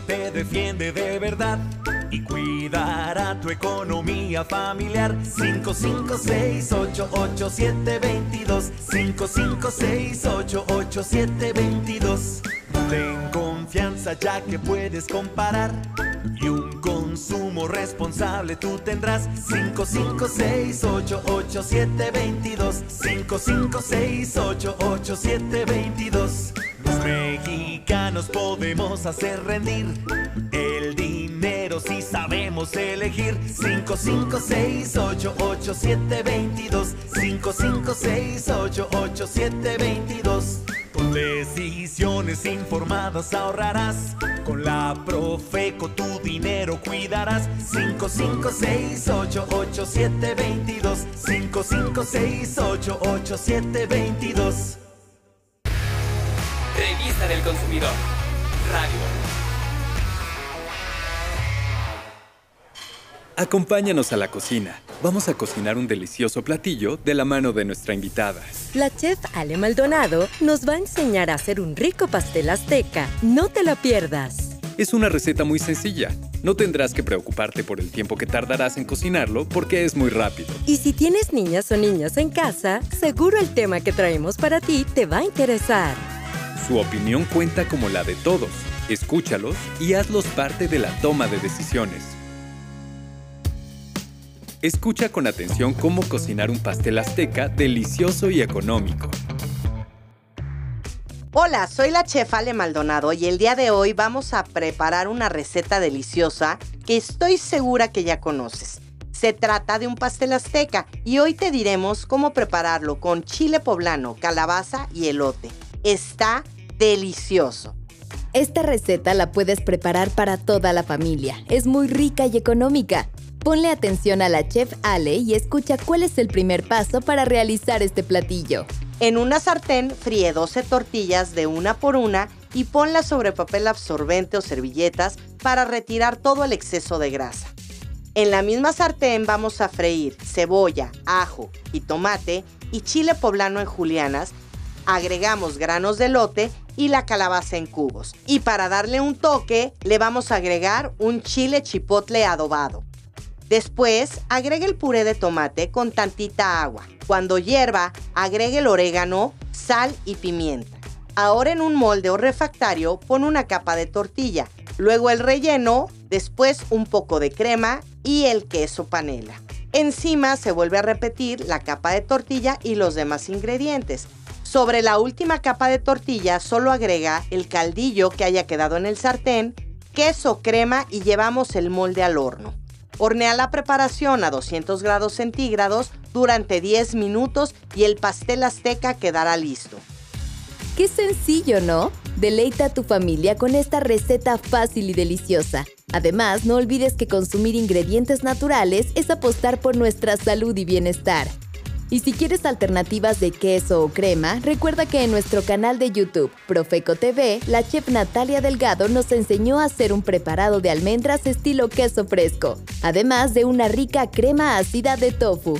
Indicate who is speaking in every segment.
Speaker 1: Te defiende de verdad y cuidará tu economía familiar. 55688722 55688722 Ten confianza ya que puedes comparar y un consumo responsable tú tendrás. 55688722 55688722 Los mexicanos podemos hacer rendir el dinero si sabemos elegir 55688722 55688722 con decisiones informadas ahorrarás. Con la Profeco tu dinero cuidarás. 55688722. 55688722.
Speaker 2: Revista del Consumidor. Radio.
Speaker 3: Acompáñanos a la cocina. Vamos a cocinar un delicioso platillo de la mano de nuestra invitada.
Speaker 4: La chef Ale Maldonado nos va a enseñar a hacer un rico pastel azteca. No te la pierdas.
Speaker 3: Es una receta muy sencilla. No tendrás que preocuparte por el tiempo que tardarás en cocinarlo porque es muy rápido.
Speaker 4: Y si tienes niñas o niños en casa, seguro el tema que traemos para ti te va a interesar.
Speaker 3: Su opinión cuenta como la de todos. Escúchalos y hazlos parte de la toma de decisiones. Escucha con atención cómo cocinar un pastel azteca delicioso y económico.
Speaker 5: Hola, soy la chef Ale Maldonado y el día de hoy vamos a preparar una receta deliciosa que estoy segura que ya conoces. Se trata de un pastel azteca y hoy te diremos cómo prepararlo con chile poblano, calabaza y elote. Está delicioso.
Speaker 6: Esta receta la puedes preparar para toda la familia. Es muy rica y económica. Ponle atención a la chef Ale y escucha cuál es el primer paso para realizar este platillo.
Speaker 5: En una sartén fríe 12 tortillas de una por una y ponlas sobre papel absorbente o servilletas para retirar todo el exceso de grasa. En la misma sartén vamos a freír cebolla, ajo y tomate y chile poblano en julianas. Agregamos granos de lote y la calabaza en cubos. Y para darle un toque, le vamos a agregar un chile chipotle adobado. Después, agregue el puré de tomate con tantita agua. Cuando hierva, agregue el orégano, sal y pimienta. Ahora en un molde o refractario pon una capa de tortilla, luego el relleno, después un poco de crema y el queso panela. Encima se vuelve a repetir la capa de tortilla y los demás ingredientes. Sobre la última capa de tortilla solo agrega el caldillo que haya quedado en el sartén, queso, crema y llevamos el molde al horno. Hornea la preparación a 200 grados centígrados durante 10 minutos y el pastel azteca quedará listo.
Speaker 6: Qué sencillo, ¿no? Deleita a tu familia con esta receta fácil y deliciosa. Además, no olvides que consumir ingredientes naturales es apostar por nuestra salud y bienestar. Y si quieres alternativas de queso o crema, recuerda que en nuestro canal de YouTube, Profeco TV, la chef Natalia Delgado nos enseñó a hacer un preparado de almendras estilo queso fresco, además de una rica crema ácida de tofu.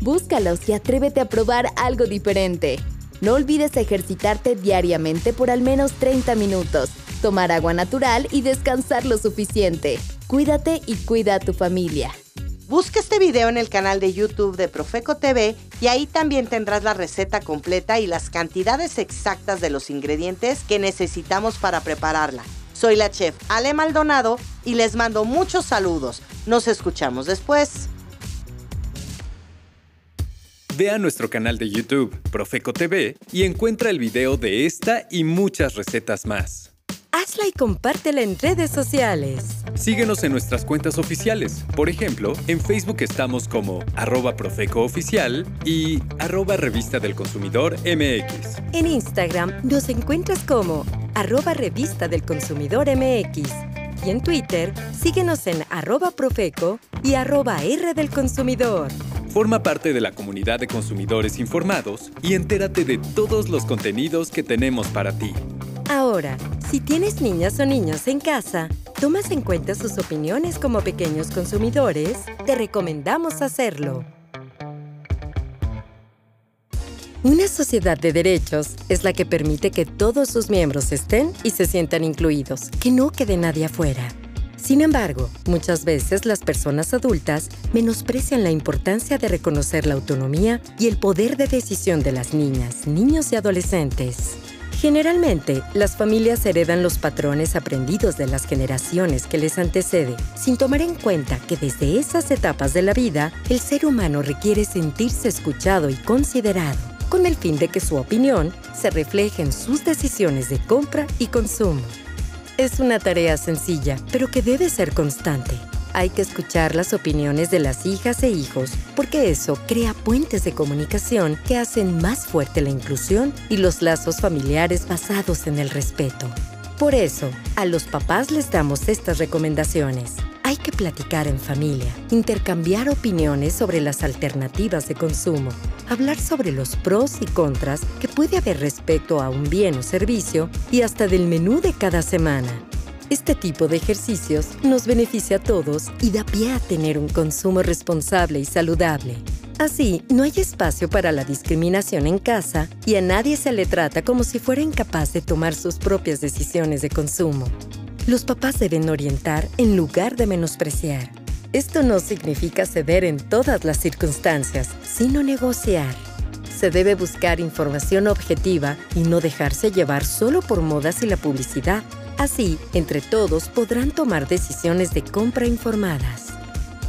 Speaker 6: Búscalos y atrévete a probar algo diferente. No olvides ejercitarte diariamente por al menos 30 minutos, tomar agua natural y descansar lo suficiente. Cuídate y cuida a tu familia.
Speaker 5: Busca este video en el canal de YouTube de Profeco TV y ahí también tendrás la receta completa y las cantidades exactas de los ingredientes que necesitamos para prepararla. Soy la chef Ale Maldonado y les mando muchos saludos. Nos escuchamos después.
Speaker 3: Ve a nuestro canal de YouTube, Profeco TV, y encuentra el video de esta y muchas recetas más.
Speaker 4: Hazla y compártela en redes sociales.
Speaker 3: Síguenos en nuestras cuentas oficiales. Por ejemplo, en Facebook estamos como arroba Profeco Oficial y arroba Revista del Consumidor MX.
Speaker 4: En Instagram nos encuentras como arroba Revista del Consumidor MX. Y en Twitter, síguenos en arroba Profeco y arroba R del Consumidor.
Speaker 3: Forma parte de la comunidad de consumidores informados y entérate de todos los contenidos que tenemos para ti.
Speaker 4: Ahora, si tienes niñas o niños en casa, tomas en cuenta sus opiniones como pequeños consumidores, te recomendamos hacerlo. Una sociedad de derechos es la que permite que todos sus miembros estén y se sientan incluidos, que no quede nadie afuera. Sin embargo, muchas veces las personas adultas menosprecian la importancia de reconocer la autonomía y el poder de decisión de las niñas, niños y adolescentes. Generalmente, las familias heredan los patrones aprendidos de las generaciones que les antecede, sin tomar en cuenta que desde esas etapas de la vida, el ser humano requiere sentirse escuchado y considerado con el fin de que su opinión se refleje en sus decisiones de compra y consumo. Es una tarea sencilla, pero que debe ser constante. Hay que escuchar las opiniones de las hijas e hijos, porque eso crea puentes de comunicación que hacen más fuerte la inclusión y los lazos familiares basados en el respeto. Por eso, a los papás les damos estas recomendaciones. Hay que platicar en familia, intercambiar opiniones sobre las alternativas de consumo, hablar sobre los pros y contras que puede haber respecto a un bien o servicio y hasta del menú de cada semana. Este tipo de ejercicios nos beneficia a todos y da pie a tener un consumo responsable y saludable. Así, no hay espacio para la discriminación en casa y a nadie se le trata como si fuera incapaz de tomar sus propias decisiones de consumo. Los papás deben orientar en lugar de menospreciar. Esto no significa ceder en todas las circunstancias, sino negociar. Se debe buscar información objetiva y no dejarse llevar solo por modas y la publicidad. Así, entre todos podrán tomar decisiones de compra informadas.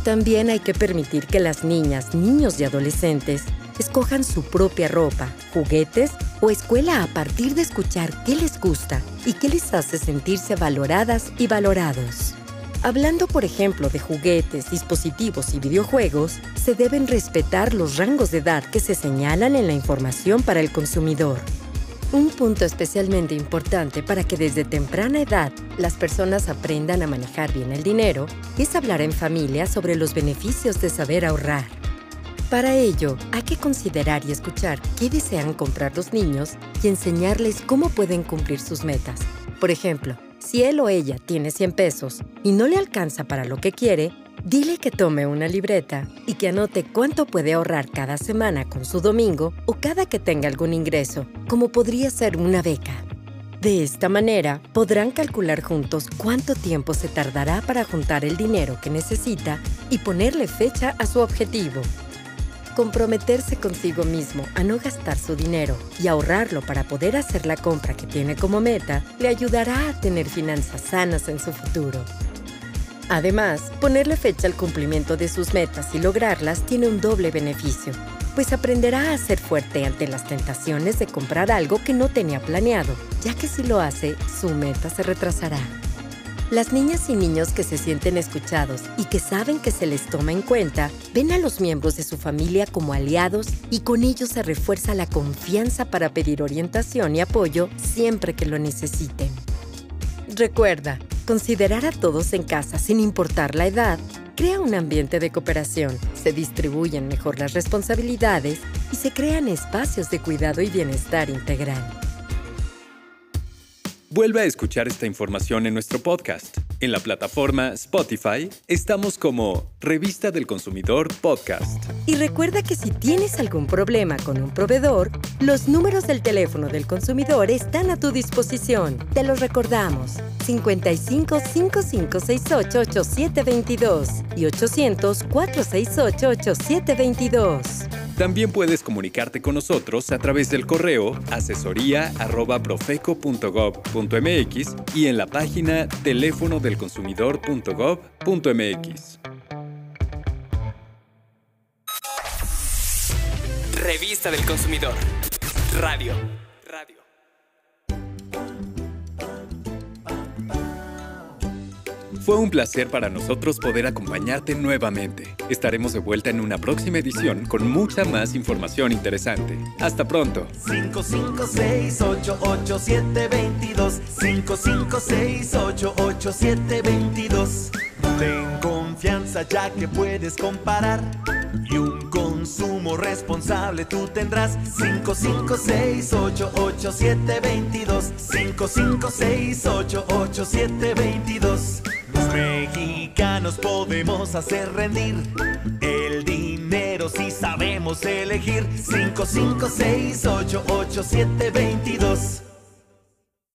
Speaker 4: También hay que permitir que las niñas, niños y adolescentes escojan su propia ropa, juguetes o escuela a partir de escuchar qué les gusta y qué les hace sentirse valoradas y valorados. Hablando, por ejemplo, de juguetes, dispositivos y videojuegos, se deben respetar los rangos de edad que se señalan en la información para el consumidor. Un punto especialmente importante para que desde temprana edad las personas aprendan a manejar bien el dinero es hablar en familia sobre los beneficios de saber ahorrar. Para ello, hay que considerar y escuchar qué desean comprar los niños y enseñarles cómo pueden cumplir sus metas. Por ejemplo, si él o ella tiene 100 pesos y no le alcanza para lo que quiere, Dile que tome una libreta y que anote cuánto puede ahorrar cada semana con su domingo o cada que tenga algún ingreso, como podría ser una beca. De esta manera, podrán calcular juntos cuánto tiempo se tardará para juntar el dinero que necesita y ponerle fecha a su objetivo. Comprometerse consigo mismo a no gastar su dinero y ahorrarlo para poder hacer la compra que tiene como meta le ayudará a tener finanzas sanas en su futuro. Además, ponerle fecha al cumplimiento de sus metas y lograrlas tiene un doble beneficio, pues aprenderá a ser fuerte ante las tentaciones de comprar algo que no tenía planeado, ya que si lo hace, su meta se retrasará. Las niñas y niños que se sienten escuchados y que saben que se les toma en cuenta, ven a los miembros de su familia como aliados y con ellos se refuerza la confianza para pedir orientación y apoyo siempre que lo necesiten. Recuerda, Considerar a todos en casa sin importar la edad crea un ambiente de cooperación, se distribuyen mejor las responsabilidades y se crean espacios de cuidado y bienestar integral.
Speaker 3: Vuelve a escuchar esta información en nuestro podcast. En la plataforma Spotify estamos como Revista del Consumidor Podcast.
Speaker 4: Y recuerda que si tienes algún problema con un proveedor, los números del teléfono del consumidor están a tu disposición. Te los recordamos. 55 5568 8722 y 800 468 8722.
Speaker 3: También puedes comunicarte con nosotros a través del correo asesoría@profeco.gov.mx y en la página teléfono del.
Speaker 2: Revista del Consumidor. Radio.
Speaker 3: Fue un placer para nosotros poder acompañarte nuevamente. Estaremos de vuelta en una próxima edición con mucha más información interesante. Hasta pronto.
Speaker 1: 556-887-22 556-887-22 Ten confianza ya que puedes comparar y un consumo responsable tú tendrás 556-887-22 556-887-22 Los mexicanos podemos hacer rendir el dinero si sabemos elegir. 5, 5, 6, 8, 8, 7, 22.